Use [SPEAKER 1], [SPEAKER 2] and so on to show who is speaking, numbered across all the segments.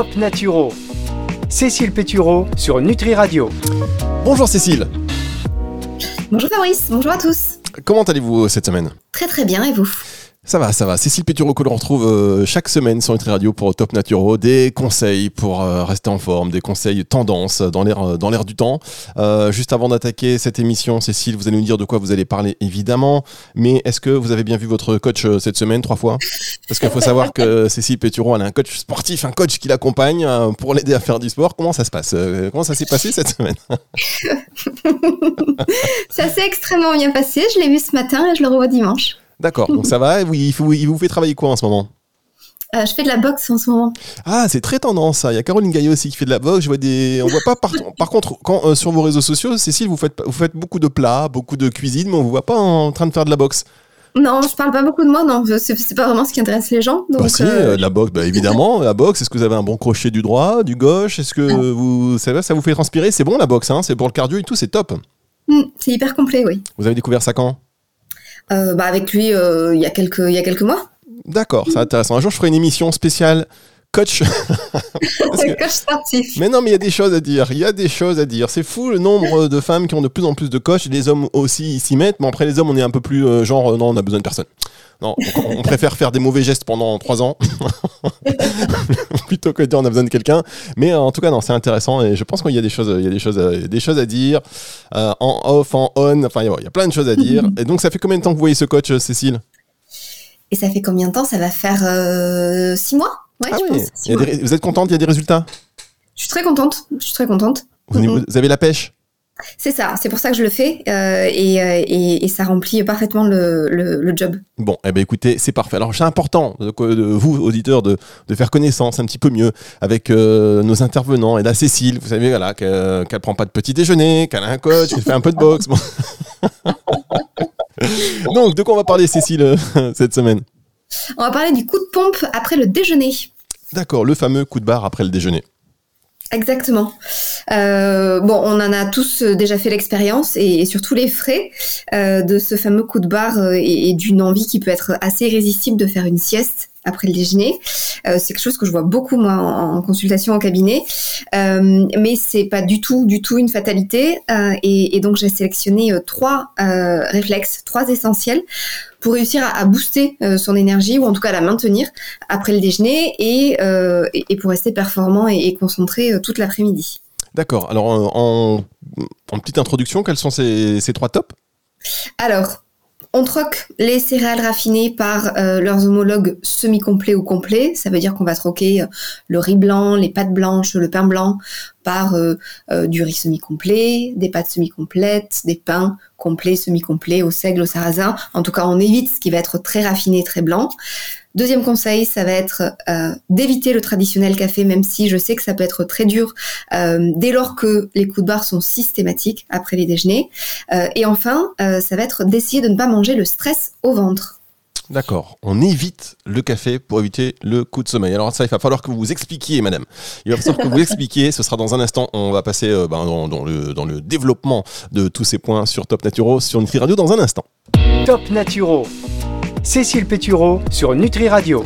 [SPEAKER 1] Top Naturo. Cécile Pétureau sur Nutri Radio.
[SPEAKER 2] Bonjour Cécile.
[SPEAKER 3] Bonjour Fabrice, bonjour à tous.
[SPEAKER 2] Comment allez-vous cette semaine?
[SPEAKER 3] Très très bien et vous?
[SPEAKER 2] Ça va, ça va. Cécile Pétureau que l'on retrouve euh, chaque semaine sur Nutri Radio pour Top Naturo, des conseils pour euh, rester en forme, des conseils tendance dans l'air euh, dans l'air du temps. juste avant d'attaquer cette émission, Cécile, vous allez nous dire de quoi vous allez parler évidemment, mais est-ce que vous avez bien vu votre coach cette semaine trois fois? Parce qu'il faut savoir que Cécile Pétureau elle a un coach sportif, un coach qui l'accompagne pour l'aider à faire du sport. Comment ça se passe? Comment ça s'est passé cette semaine?
[SPEAKER 3] Ça s'est extrêmement bien passé. Je l'ai vu ce matin et je le revois dimanche.
[SPEAKER 2] D'accord, donc ça va. Il, vous fait travailler quoi en ce moment?
[SPEAKER 3] Euh, je fais de la boxe en ce moment.
[SPEAKER 2] Ah, c'est très tendance ça. Il y a Caroline Gaillot aussi qui fait de la boxe. Je vois des. On voit pas par, par contre quand euh, sur vos réseaux sociaux, Cécile, vous faites vous faites beaucoup de plats, beaucoup de cuisine, mais on vous voit pas en train de faire de la boxe.
[SPEAKER 3] Non, je parle pas beaucoup de moi, non. C'est pas vraiment ce qui intéresse les gens. Donc
[SPEAKER 2] bah si, euh, la boxe, bah évidemment, la boxe. Est-ce que vous avez un bon crochet du droit, du gauche? Est-ce que ah. vous, ça, ça vous fait transpirer? C'est bon la boxe, hein C'est pour le cardio et tout, c'est top.
[SPEAKER 3] Hmm, c'est hyper complet, oui.
[SPEAKER 2] Vous avez découvert ça quand?
[SPEAKER 3] euh, bah avec lui euh, il y a quelques il y a quelques mois.
[SPEAKER 2] D'accord, c'est intéressant. Un jour je ferai une émission spéciale coach.
[SPEAKER 3] coach sportif.
[SPEAKER 2] Mais non, mais il y a des choses à dire. Il y a des choses à dire. C'est fou le nombre de femmes qui ont de plus en plus de coachs. Les hommes aussi s'y mettent. Mais après, les hommes, on est un peu plus euh, genre, non, on a besoin de personne. Non, on préfère faire des mauvais gestes pendant trois ans plutôt que de dire on a besoin de quelqu'un. Mais en tout cas, non, c'est intéressant et je pense qu'il y a des choses, il y a des choses, des choses à dire en off, en on. Enfin, il y a plein de choses à dire. Et donc, ça fait combien de temps que vous voyez ce coach, Cécile?
[SPEAKER 3] Et ça fait combien de temps? Ça va faire euh, six mois? Ouais, ah je
[SPEAKER 2] pense, Vous êtes contente? Il y a des résultats?
[SPEAKER 3] Je suis très contente. Je suis très contente.
[SPEAKER 2] vous avez la pêche?
[SPEAKER 3] C'est ça, c'est pour ça que je le fais euh, et, et, ça remplit parfaitement le, le, job.
[SPEAKER 2] Bon, eh ben écoutez, c'est parfait. Alors c'est important de, vous, auditeurs, de, de, faire connaissance un petit peu mieux avec euh, nos intervenants. Et là, Cécile, vous savez voilà, qu'elle ne prend pas de petit déjeuner, qu'elle a un coach, qu'elle fait un peu de boxe. Donc, de quoi on va parler, Cécile, euh, cette semaine?
[SPEAKER 3] On va parler du coup de pompe après le déjeuner.
[SPEAKER 2] D'accord, le fameux coup de barre après le déjeuner.
[SPEAKER 3] Exactement. Euh, bon, on en a tous euh, déjà fait l'expérience et, surtout les frais euh, de ce fameux coup de barre et, d'une envie qui peut être assez irrésistible de faire une sieste après le déjeuner. c'est quelque chose que je vois beaucoup moi en, consultation en cabinet, mais c'est pas du tout, du tout une fatalité. Et, et, donc j'ai sélectionné trois réflexes, trois essentiels pour réussir à, booster euh, son énergie ou en tout cas à la maintenir après le déjeuner et, euh, et pour rester performant et, concentré euh, toute l'après-midi.
[SPEAKER 2] D'accord. Alors en, en, petite introduction, quels sont ces, ces trois tops?
[SPEAKER 3] Alors, on troque les céréales raffinées par leurs homologues semi-complets ou complets. Ça veut dire qu'on va troquer le riz blanc, les pâtes blanches, le pain blanc par du riz semi-complet, des pâtes semi-complètes, des pains complet, semi-complet, au seigle, au sarrasin. En tout cas, on évite ce qui va être très raffiné, très blanc. Deuxième conseil, ça va être euh, d'éviter le traditionnel café, même si je sais que ça peut être très dur euh, dès lors que les coups de barre sont systématiques après les déjeuners. Euh, et enfin, ça va être d'essayer de ne pas manger le stress au ventre.
[SPEAKER 2] D'accord. On évite le café pour éviter le coup de sommeil. Alors ça, il va falloir que vous vous expliquiez, madame. Il va falloir que vous expliquiez. Ce sera dans un instant. On va passer euh, ben, dans, le, dans, le, développement de tous ces points sur Top Naturo, sur Nutri Radio dans un instant.
[SPEAKER 1] Top Naturo. Cécile Pétureau sur Nutri Radio.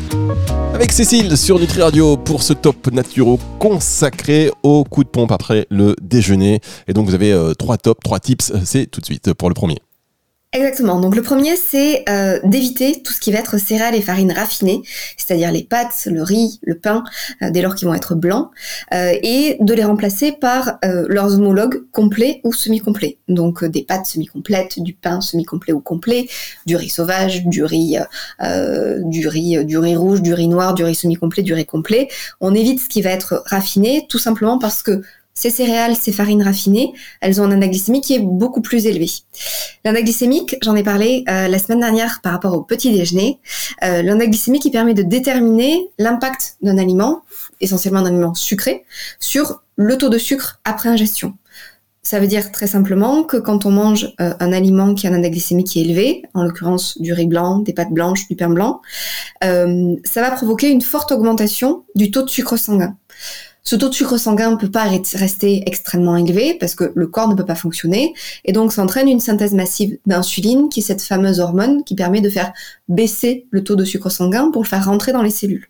[SPEAKER 2] Avec Cécile sur Nutri Radio pour ce Top Naturo consacré au coup de pompe après le déjeuner. Et donc vous avez euh, trois tops, trois tips. C'est tout de suite pour le premier.
[SPEAKER 3] Exactement. Donc le premier, c'est euh, d'éviter tout ce qui va être céréales et farines raffinées, c'est-à-dire les pâtes, le riz, le pain, euh, dès lors qu'ils vont être blancs, euh, et de les remplacer par leurs homologues complets ou semi-complets. Donc des pâtes semi-complètes, du pain semi-complet ou complet, du riz sauvage, du riz, du riz, du riz rouge, du riz noir, du riz semi-complet, du riz complet. On évite ce qui va être raffiné, tout simplement parce que ces céréales, ces farines raffinées, elles ont un index glycémique qui est beaucoup plus élevé. L'index glycémique, j'en ai parlé euh, la semaine dernière par rapport au petit déjeuner. Euh, glycémique permet de déterminer l'impact d'un aliment, essentiellement un aliment sucré, sur le taux de sucre après ingestion. Ça veut dire très simplement que quand on mange euh, un aliment qui a un index glycémique qui est élevé, en l'occurrence du riz blanc, des pâtes blanches, du pain blanc, euh, ça va provoquer une forte augmentation du taux de sucre sanguin. Ce taux de sucre sanguin ne peut pas rester extrêmement élevé parce que le corps ne peut pas fonctionner et donc ça entraîne une synthèse massive d'insuline qui est cette fameuse hormone qui permet de faire baisser le taux de sucre sanguin pour le faire rentrer dans les cellules.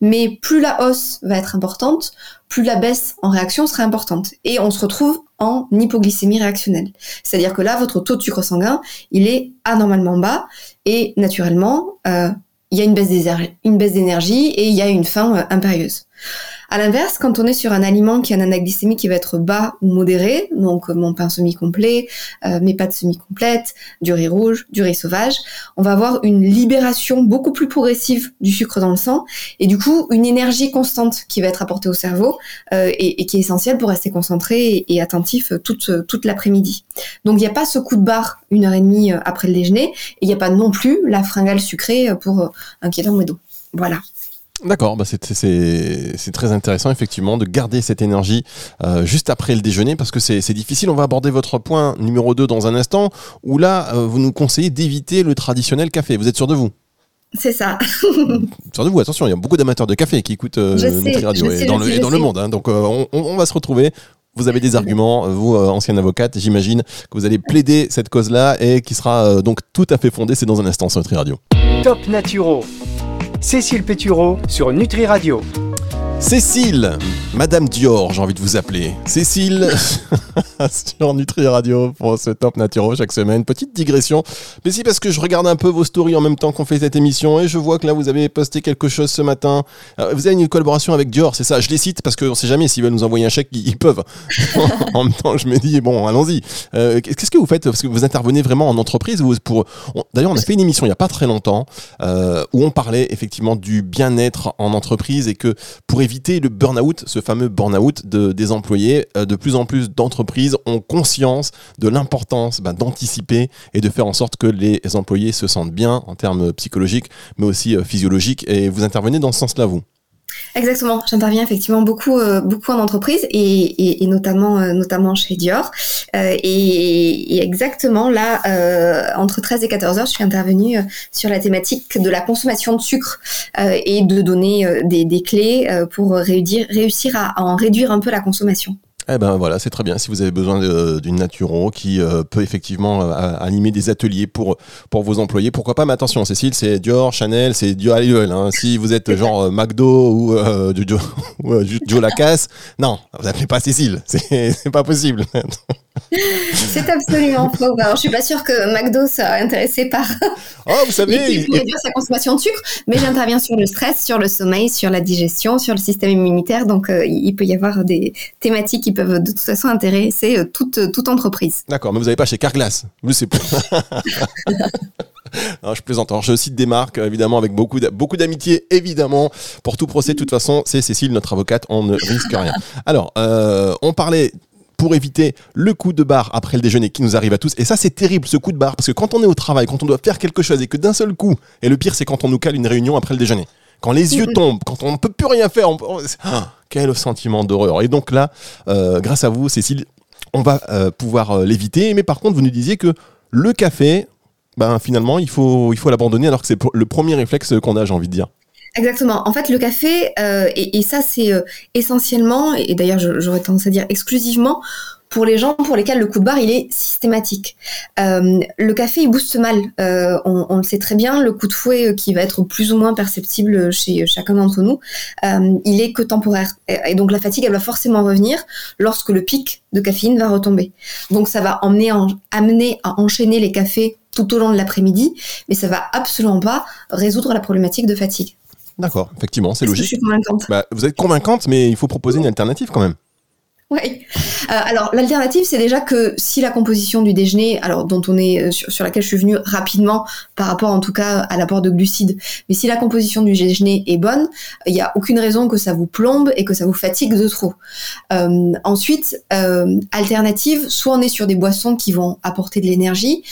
[SPEAKER 3] mais plus la hausse va être importante, plus la baisse en réaction sera importante. Et on se retrouve en hypoglycémie réactionnelle. C'est-à-dire que là, votre taux de sucre sanguin, il est anormalement bas et naturellement, euh, il y a une baisse d'énergie et il y a une faim euh, impérieuse. À l'inverse, quand on est sur un aliment qui a un index glycémique qui va être bas ou modéré, donc euh, mon pain semi-complet, euh, mes pâtes semi-complètes, du riz rouge, du riz sauvage, on va avoir une libération beaucoup plus progressive du sucre dans le sang et du coup une énergie constante qui va être apportée au cerveau euh, et, qui est essentielle pour rester concentré et, attentif toute, l'après-midi. Donc il n'y a pas ce coup de barre une heure et demie après le déjeuner et il n'y a pas non plus la fringale sucrée pour un kilomètre d'eau. Voilà.
[SPEAKER 2] D'accord, bah c'est très intéressant effectivement de garder cette énergie euh, juste après le déjeuner parce que c'est difficile. On va aborder votre point numéro 2 dans un instant où là, euh, vous nous conseillez d'éviter le traditionnel café. Vous êtes sûr de vous?
[SPEAKER 3] C'est ça.
[SPEAKER 2] sûr de vous, attention, il y a beaucoup d'amateurs de café qui écoutent euh, Radio et, dans, le, dans le, monde. Hein. donc on, on, va se retrouver. Vous avez des arguments, vous, ancienne avocate, j'imagine que vous allez plaider cette cause-là et qui sera donc tout à fait fondée. C'est dans un instant sur Nutri Radio.
[SPEAKER 1] Top Naturo Cécile Pétureau sur Nutri Radio.
[SPEAKER 2] Cécile, Madame Dior, j'ai envie de vous appeler. Cécile, sur Nutri Radio pour ce Top Naturo chaque semaine. Petite digression, mais si parce que je regarde un peu vos stories en même temps qu'on fait cette émission et je vois que là vous avez posté quelque chose ce matin. Euh, vous avez une collaboration avec Dior, c'est ça Je les cite parce qu'on sait jamais s'ils veulent nous envoyer un chèque, ils peuvent. en même temps, je me dis bon, allons-y. Euh, qu'est-ce que vous faites? Parce que vous intervenez vraiment en entreprise. pour D'ailleurs, on a fait une émission il n'y a pas très longtemps euh, où on parlait effectivement du bien-être en entreprise et que pour éviter le burn-out, ce fameux burn-out de, des employés. Euh, de plus en plus d'entreprises ont conscience de l'importance bah, d'anticiper et de faire en sorte que les employés se sentent bien en termes psychologiques, mais aussi euh, physiologiques. Et vous intervenez dans ce sens-là, vous?
[SPEAKER 3] Exactement, j'interviens effectivement beaucoup, euh, beaucoup en entreprise et, et, notamment, euh, notamment chez Dior. Euh, et, exactement là, entre 13 et 14 heures, je suis intervenue sur la thématique de la consommation de sucre et de donner des, des, clés pour réussir, réussir à en réduire un peu la consommation.
[SPEAKER 2] Eh ben voilà, c'est très bien. Si vous avez besoin d'une naturo qui euh, peut effectivement euh, animer des ateliers pour, pour vos employés, pourquoi pas? Mais attention, Cécile, c'est Dior, Chanel, c'est Dior Aliol. Hein. Si vous êtes genre euh, McDo ou Joe, Joe Lacasse, non, vous appelez pas Cécile. C'est pas possible.
[SPEAKER 3] c'est absolument faux. Alors, je suis pas sûre que McDo soit intéressé par.
[SPEAKER 2] Oh, vous savez.
[SPEAKER 3] Il réduire sa consommation de sucre, mais j'interviens sur le stress, sur le sommeil, sur la digestion, sur le système immunitaire. Donc, il peut y avoir des thématiques qui peuvent de toute façon intéresser euh, toute, toute entreprise.
[SPEAKER 2] D'accord, mais vous n'avez pas chez Carglass. Vous, c'est je plaisante. Alors, je cite des marques, évidemment, avec beaucoup beaucoup d'amitié, évidemment. Pour tout procès, de toute façon, c'est Cécile, notre avocate. On ne risque rien. Alors, euh, on parlait pour éviter le coup de barre après le déjeuner qui nous arrive à tous. Et ça, c'est terrible, ce coup de barre, parce que quand on est au travail, quand on doit faire quelque chose et que d'un seul coup, et le pire, c'est quand on nous cale une réunion après le déjeuner. Quand les yeux tombent, quand on ne peut plus rien faire, ah, quel sentiment d'horreur. Et donc là, euh, grâce à vous, Cécile, on va euh, pouvoir euh, l'éviter. Mais par contre, vous nous disiez que le café, ben, finalement, il faut l'abandonner alors que c'est le premier réflexe qu'on a, j'ai envie de dire.
[SPEAKER 3] Exactement. En fait, le café, et, ça c'est essentiellement, et d'ailleurs j'aurais tendance à dire exclusivement, pour les gens pour lesquels le coup de barre il est systématique. Euh, le café il booste mal, euh, on, on, le sait très bien. Le coup de fouet euh, qui va être plus ou moins perceptible chez chacun d'entre nous, euh, il est que temporaire. Et, donc la fatigue elle va forcément revenir lorsque le pic de caféine va retomber. Donc ça va emmener en, amener à enchaîner les cafés tout au long de l'après-midi, mais ça va absolument pas résoudre la problématique de fatigue.
[SPEAKER 2] D'accord, effectivement, c'est logique.
[SPEAKER 3] je suis convaincante?
[SPEAKER 2] Bah, vous êtes convaincante, mais il faut proposer une alternative quand même.
[SPEAKER 3] Oui. Euh, alors l'alternative, c'est déjà que si la composition du déjeuner, alors dont on est euh, sur, laquelle je suis venue rapidement par rapport en tout cas à l'apport de glucides, mais si la composition du déjeuner est bonne, il n'y a aucune raison que ça vous plombe et que ça vous fatigue de trop. Euh, ensuite, alternative, soit on est sur des boissons qui vont apporter de l'énergie,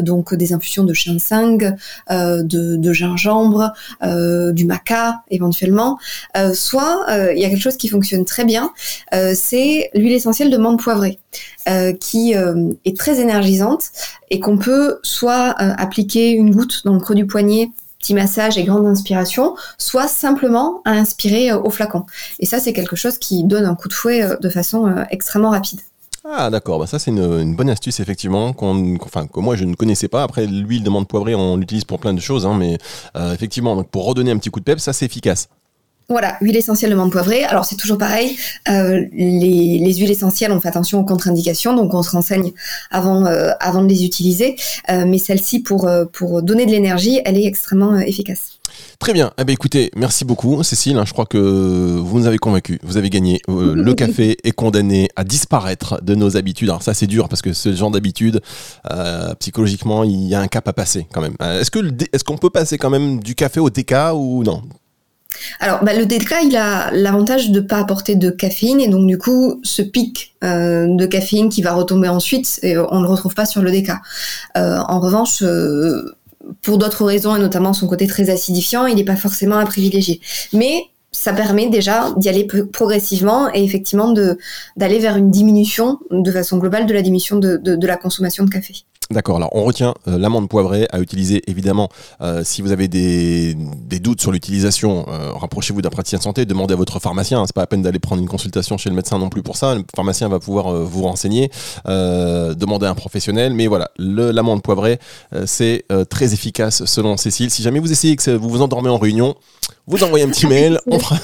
[SPEAKER 3] donc des infusions de ginseng, de, de, gingembre, du maca éventuellement, soit il y a quelque chose qui fonctionne très bien, c'est l'huile essentielle de menthe poivrée, euh, qui euh, est très énergisante et qu'on peut soit euh, appliquer une goutte dans le creux du poignet petit massage et grande inspiration, soit simplement à inspirer au flacon. Et ça, c'est quelque chose qui donne un coup de fouet de façon extrêmement rapide.
[SPEAKER 2] Ah d'accord, bah ça c'est une, bonne astuce effectivement, enfin, que moi je ne connaissais pas. Après l'huile de menthe poivrée on l'utilise pour plein de choses, hein, mais effectivement donc pour redonner un petit coup de pep, ça c'est efficace.
[SPEAKER 3] Voilà, huile essentielle de menthe poivrée. Alors c'est toujours pareil, euh, les, les, huiles essentielles, on fait attention aux contre-indications, donc on se renseigne avant, euh, avant de les utiliser. Euh, mais celle-ci, pour, pour donner de l'énergie, elle est extrêmement efficace.
[SPEAKER 2] Très bien. Eh bien, écoutez, merci beaucoup, Cécile. Je crois que vous nous avez convaincus. Vous avez gagné. le café est condamné à disparaître de nos habitudes. Alors ça, c'est dur parce que ce genre d'habitude, psychologiquement, il y a un cap à passer quand même. Est-ce que est-ce qu'on peut passer quand même du café au TK ou non?
[SPEAKER 3] Alors, bah, le DK, a l'avantage de ne pas apporter de caféine et donc du coup, ce pic euh, de caféine qui va retomber ensuite, et on ne le retrouve pas sur le DK. Euh, en revanche, euh, pour d'autres raisons et notamment son côté très acidifiant, il n'est pas forcément à privilégier. Mais ça permet déjà d'y aller progressivement et effectivement d'aller vers une diminution de façon globale de la diminution de la consommation de café.
[SPEAKER 2] D'accord, alors on retient euh, l'amande poivrée à utiliser évidemment euh, si vous avez des, des doutes sur l'utilisation, euh, rapprochez-vous d'un praticien de santé, demandez à votre pharmacien, hein, c'est pas la peine d'aller prendre une consultation chez le médecin non plus pour ça, le pharmacien va pouvoir vous renseigner, demandez à un professionnel, mais voilà, l'amande poivrée c'est très efficace selon Cécile. Si jamais vous essayez que vous vous endormez en réunion, vous envoyez un petit mail, on fera...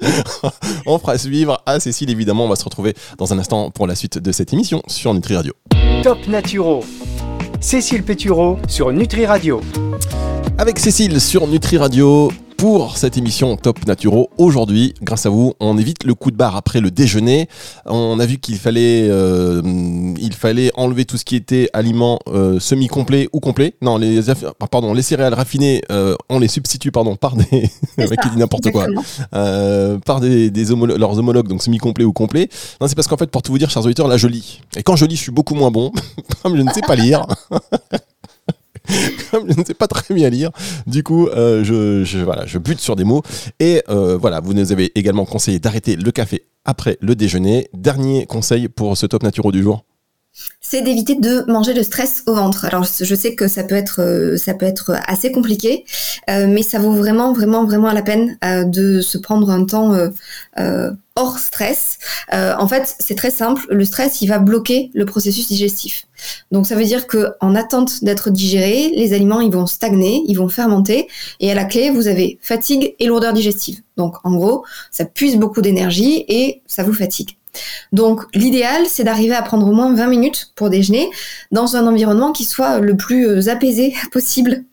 [SPEAKER 2] on fera suivre à Cécile évidemment, on va se retrouver dans un instant pour la suite de cette émission sur Nutri Radio.
[SPEAKER 1] Top Cécile Pétureau sur Nutri Radio.
[SPEAKER 2] Avec Cécile sur Nutri Radio, pour cette émission Top Naturo. Aujourd'hui, grâce à vous, on évite le coup de barre après le déjeuner. On a vu qu'il fallait, euh, il fallait enlever tout ce qui était aliments euh, semi-complets ou complets. Non, les, pardon, les céréales raffinées, euh, on les substitue pardon par des, mec qui dit n'importe quoi, par des, des leurs homologues donc semi-complets ou complets. Non, c'est parce qu'en fait, pour tout vous dire, chers auditeurs, là je lis. Et quand je lis, je suis beaucoup moins bon, comme je ne sais pas lire. je ne sais pas très bien lire. Du coup, euh, je, bute sur des mots. Et euh, voilà, vous nous avez également conseillé d'arrêter le café après le déjeuner. Dernier conseil pour ce top naturo du jour
[SPEAKER 3] c'est d'éviter de manger le stress au ventre. Alors je sais que ça peut être euh, ça peut être assez compliqué, mais ça vaut vraiment vraiment vraiment la peine de se prendre un temps hors stress. en fait, c'est très simple. Le stress, il va bloquer le processus digestif. Donc ça veut dire que en attente d'être digérés, les aliments ils vont stagner, ils vont fermenter et à la clé vous avez fatigue et lourdeur digestive. Donc en gros, ça puise beaucoup d'énergie et ça vous fatigue. Donc l'idéal, c'est d'arriver à prendre au moins 20 minutes pour déjeuner dans un environnement qui soit le plus euh, apaisé possible.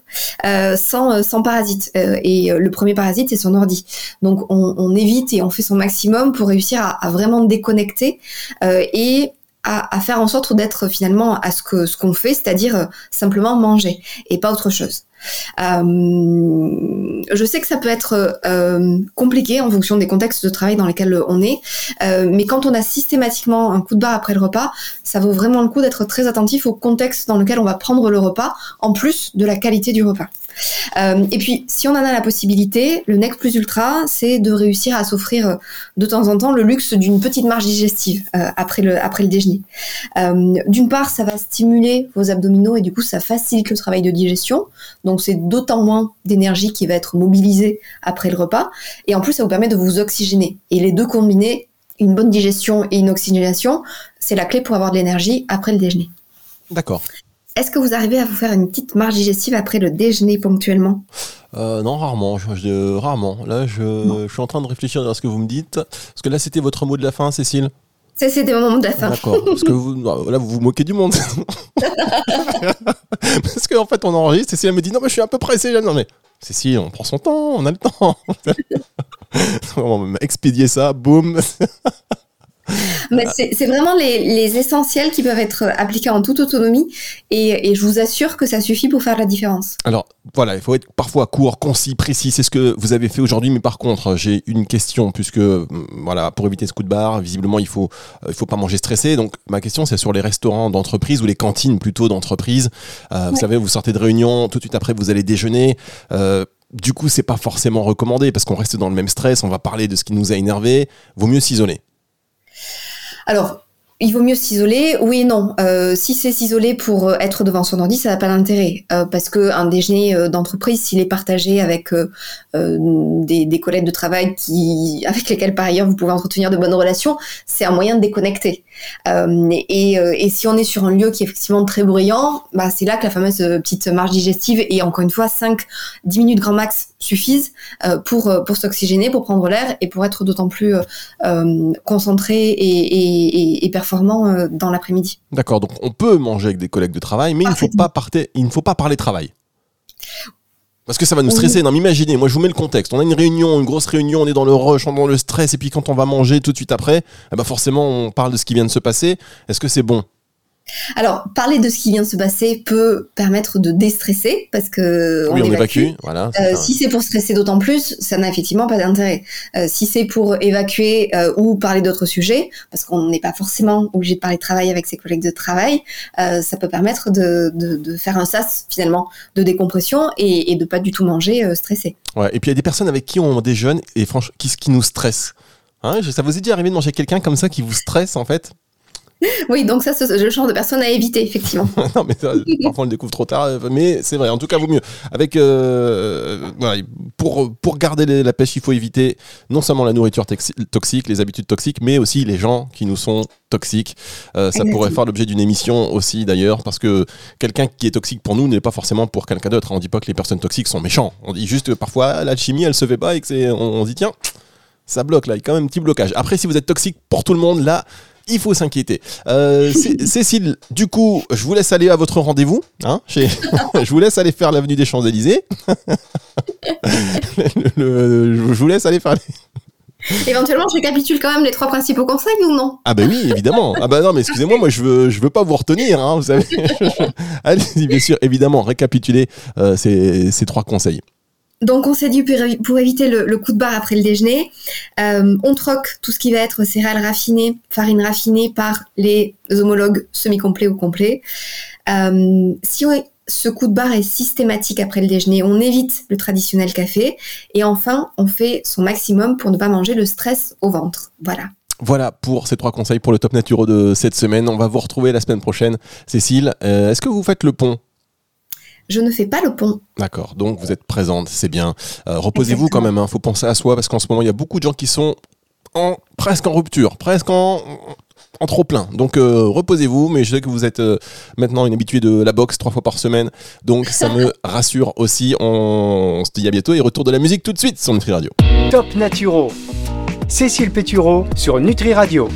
[SPEAKER 3] Euh, sans, euh, sans parasite. et le premier parasite, c'est son ordi. Donc on, évite et on fait son maximum pour réussir à, à vraiment déconnecter et à, faire en sorte d'être finalement à ce que ce qu'on fait, c'est-à-dire simplement manger et pas autre chose. Euh, je sais que ça peut être euh, compliqué en fonction des contextes de travail dans lesquels on est, mais quand on a systématiquement un coup de barre après le repas, ça vaut vraiment le coup d'être très attentif au contexte dans lequel on va prendre le repas, en plus de la qualité du repas. Euh, et puis, si on en a la possibilité, le NEC plus ultra, c'est de réussir à s'offrir euh, de temps en temps le luxe d'une petite marge digestive euh, après, le, après le déjeuner. D'une part, ça va stimuler vos abdominaux et du coup, ça facilite le travail de digestion. Donc, c'est d'autant moins d'énergie qui va être mobilisée après le repas. Et en plus, ça vous permet de vous oxygéner. Et les deux combinés, une bonne digestion et une oxygénation, c'est la clé pour avoir de l'énergie après le déjeuner.
[SPEAKER 2] D'accord.
[SPEAKER 3] Est-ce que vous arrivez à vous faire une petite marge digestive après le déjeuner ponctuellement?
[SPEAKER 2] Euh, non, rarement. Je, rarement. Là, je, suis en train de réfléchir à ce que vous me dites. Parce que là, c'était votre mot de la fin, Cécile
[SPEAKER 3] Ça, c'était mon mot de la fin.
[SPEAKER 2] D'accord. Parce que vous, là, vous vous moquez du monde. parce qu'en fait, on enregistre. Cécile me dit Non, mais je suis un peu pressé. Non, mais Cécile, on prend son temps. On a le temps. on va expédier ça. Boum.
[SPEAKER 3] Mais c'est vraiment les, essentiels qui peuvent être appliqués en toute autonomie et, je vous assure que ça suffit pour faire la différence.
[SPEAKER 2] Alors voilà, il faut être parfois court, concis, précis. C'est ce que vous avez fait aujourd'hui, mais par contre, j'ai une question puisque mm, voilà, pour éviter ce coup de barre, visiblement il faut euh, il faut pas manger stressé. Donc ma question c'est sur les restaurants d'entreprise ou les cantines plutôt d'entreprise. Euh, vous savez, vous sortez de réunion, tout de suite après vous allez déjeuner. Euh, du coup, c'est pas forcément recommandé parce qu'on reste dans le même stress. On va parler de ce qui nous a énervé. Vaut mieux s'isoler.
[SPEAKER 3] Alors, il vaut mieux s'isoler, oui et non. Euh, si c'est s'isoler pour être devant son ordi, ça n'a pas d'intérêt, euh, parce que un déjeuner euh, d'entreprise, s'il est partagé avec euh, euh, des, collègues de travail qui, avec lesquels par ailleurs vous pouvez entretenir de bonnes relations, c'est un moyen de déconnecter. Et, si on est sur un lieu qui est effectivement très bruyant, bah, c'est là que la fameuse petite marge digestive et encore une fois 5-10 minutes grand max suffisent pour s'oxygéner, pour prendre l'air et pour être d'autant plus concentré et performant euh, dans l'après-midi.
[SPEAKER 2] D'accord, donc on peut manger avec des collègues de travail, mais il ne faut pas partir, il ne faut pas parler travail. Parce que ça va nous stresser. Non, mais imaginez, moi je vous mets le contexte. On a une réunion, une grosse réunion, on est dans le rush, on est dans le stress, et puis quand on va manger tout de suite après, eh ben forcément on parle de ce qui vient de se passer. Est-ce que c'est bon?
[SPEAKER 3] Alors, parler de ce qui vient de se passer peut permettre de déstresser parce que
[SPEAKER 2] oui, on, évacue. Voilà.
[SPEAKER 3] Euh, si c'est pour stresser d'autant plus, ça n'a effectivement pas d'intérêt. Euh, si c'est pour évacuer euh, ou parler d'autres sujets, parce qu'on n'est pas forcément obligé de parler de travail avec ses collègues de travail, ça peut permettre de, de, de, faire un sas finalement de décompression et, et de pas du tout manger stressé.
[SPEAKER 2] Ouais. Et puis il y a des personnes avec qui on déjeune et franchement, qui, qui nous stresse. Hein, ça vous est déjà arrivé de manger quelqu'un comme ça qui vous stresse en fait?
[SPEAKER 3] oui, donc ça, c'est le genre de personne à éviter, effectivement.
[SPEAKER 2] non, mais parfois on le découvre trop tard, euh, mais c'est vrai. En tout cas, vaut mieux. Avec, euh, voilà, pour, pour garder la pêche, il faut éviter non seulement la nourriture toxique, les habitudes toxiques, mais aussi les gens qui nous sont toxiques. Euh, ça pourrait faire l'objet d'une émission aussi, d'ailleurs, parce que quelqu'un qui est toxique pour nous n'est pas forcément pour quelqu'un d'autre. On dit pas que les personnes toxiques sont méchants. On dit juste que parfois la chimie, elle se fait pas et que on, on dit tiens, ça bloque là, il y a quand même un petit blocage. Après, si vous êtes toxique pour tout le monde, là, il faut s'inquiéter. Euh, Cécile, du coup, je vous laisse aller à votre rendez-vous. Hein, je vous laisse aller faire l'avenue des Champs-Élysées. je vous laisse aller faire.
[SPEAKER 3] Éventuellement, je récapitule quand même les trois principaux conseils ou non?
[SPEAKER 2] Ah ben oui, évidemment. Ah ben non, mais excusez-moi, moi je veux, je veux pas vous retenir, hein, vous savez. Allez-y, bien sûr, évidemment, récapituler euh, ces, ces trois conseils.
[SPEAKER 3] Donc on s'est dit pour, éviter le, coup de barre après le déjeuner, euh, on troque tout ce qui va être céréales raffinées, farine raffinée par les homologues semi-complets ou complets. Euh, si ce coup de barre est systématique après le déjeuner, on évite le traditionnel café et enfin on fait son maximum pour ne pas manger le stress au ventre. Voilà.
[SPEAKER 2] Voilà pour ces trois conseils pour le top naturo de cette semaine. On va vous retrouver la semaine prochaine. Cécile, euh, est-ce que vous faites le pont?
[SPEAKER 3] Je ne fais pas le pont.
[SPEAKER 2] D'accord, donc vous êtes présente, c'est bien. Euh, reposez-vous quand même, il hein. faut penser à soi, parce qu'en ce moment, il y a beaucoup de gens qui sont en, presque en rupture, presque en, en trop plein. Donc euh, reposez-vous, mais je sais que vous êtes euh, maintenant une habituée de la boxe trois fois par semaine, donc ça me rassure aussi. On, se dit à bientôt et retour de la musique tout de suite sur Nutri Radio.
[SPEAKER 1] Top Naturo, Cécile Pétureau sur Nutri Radio.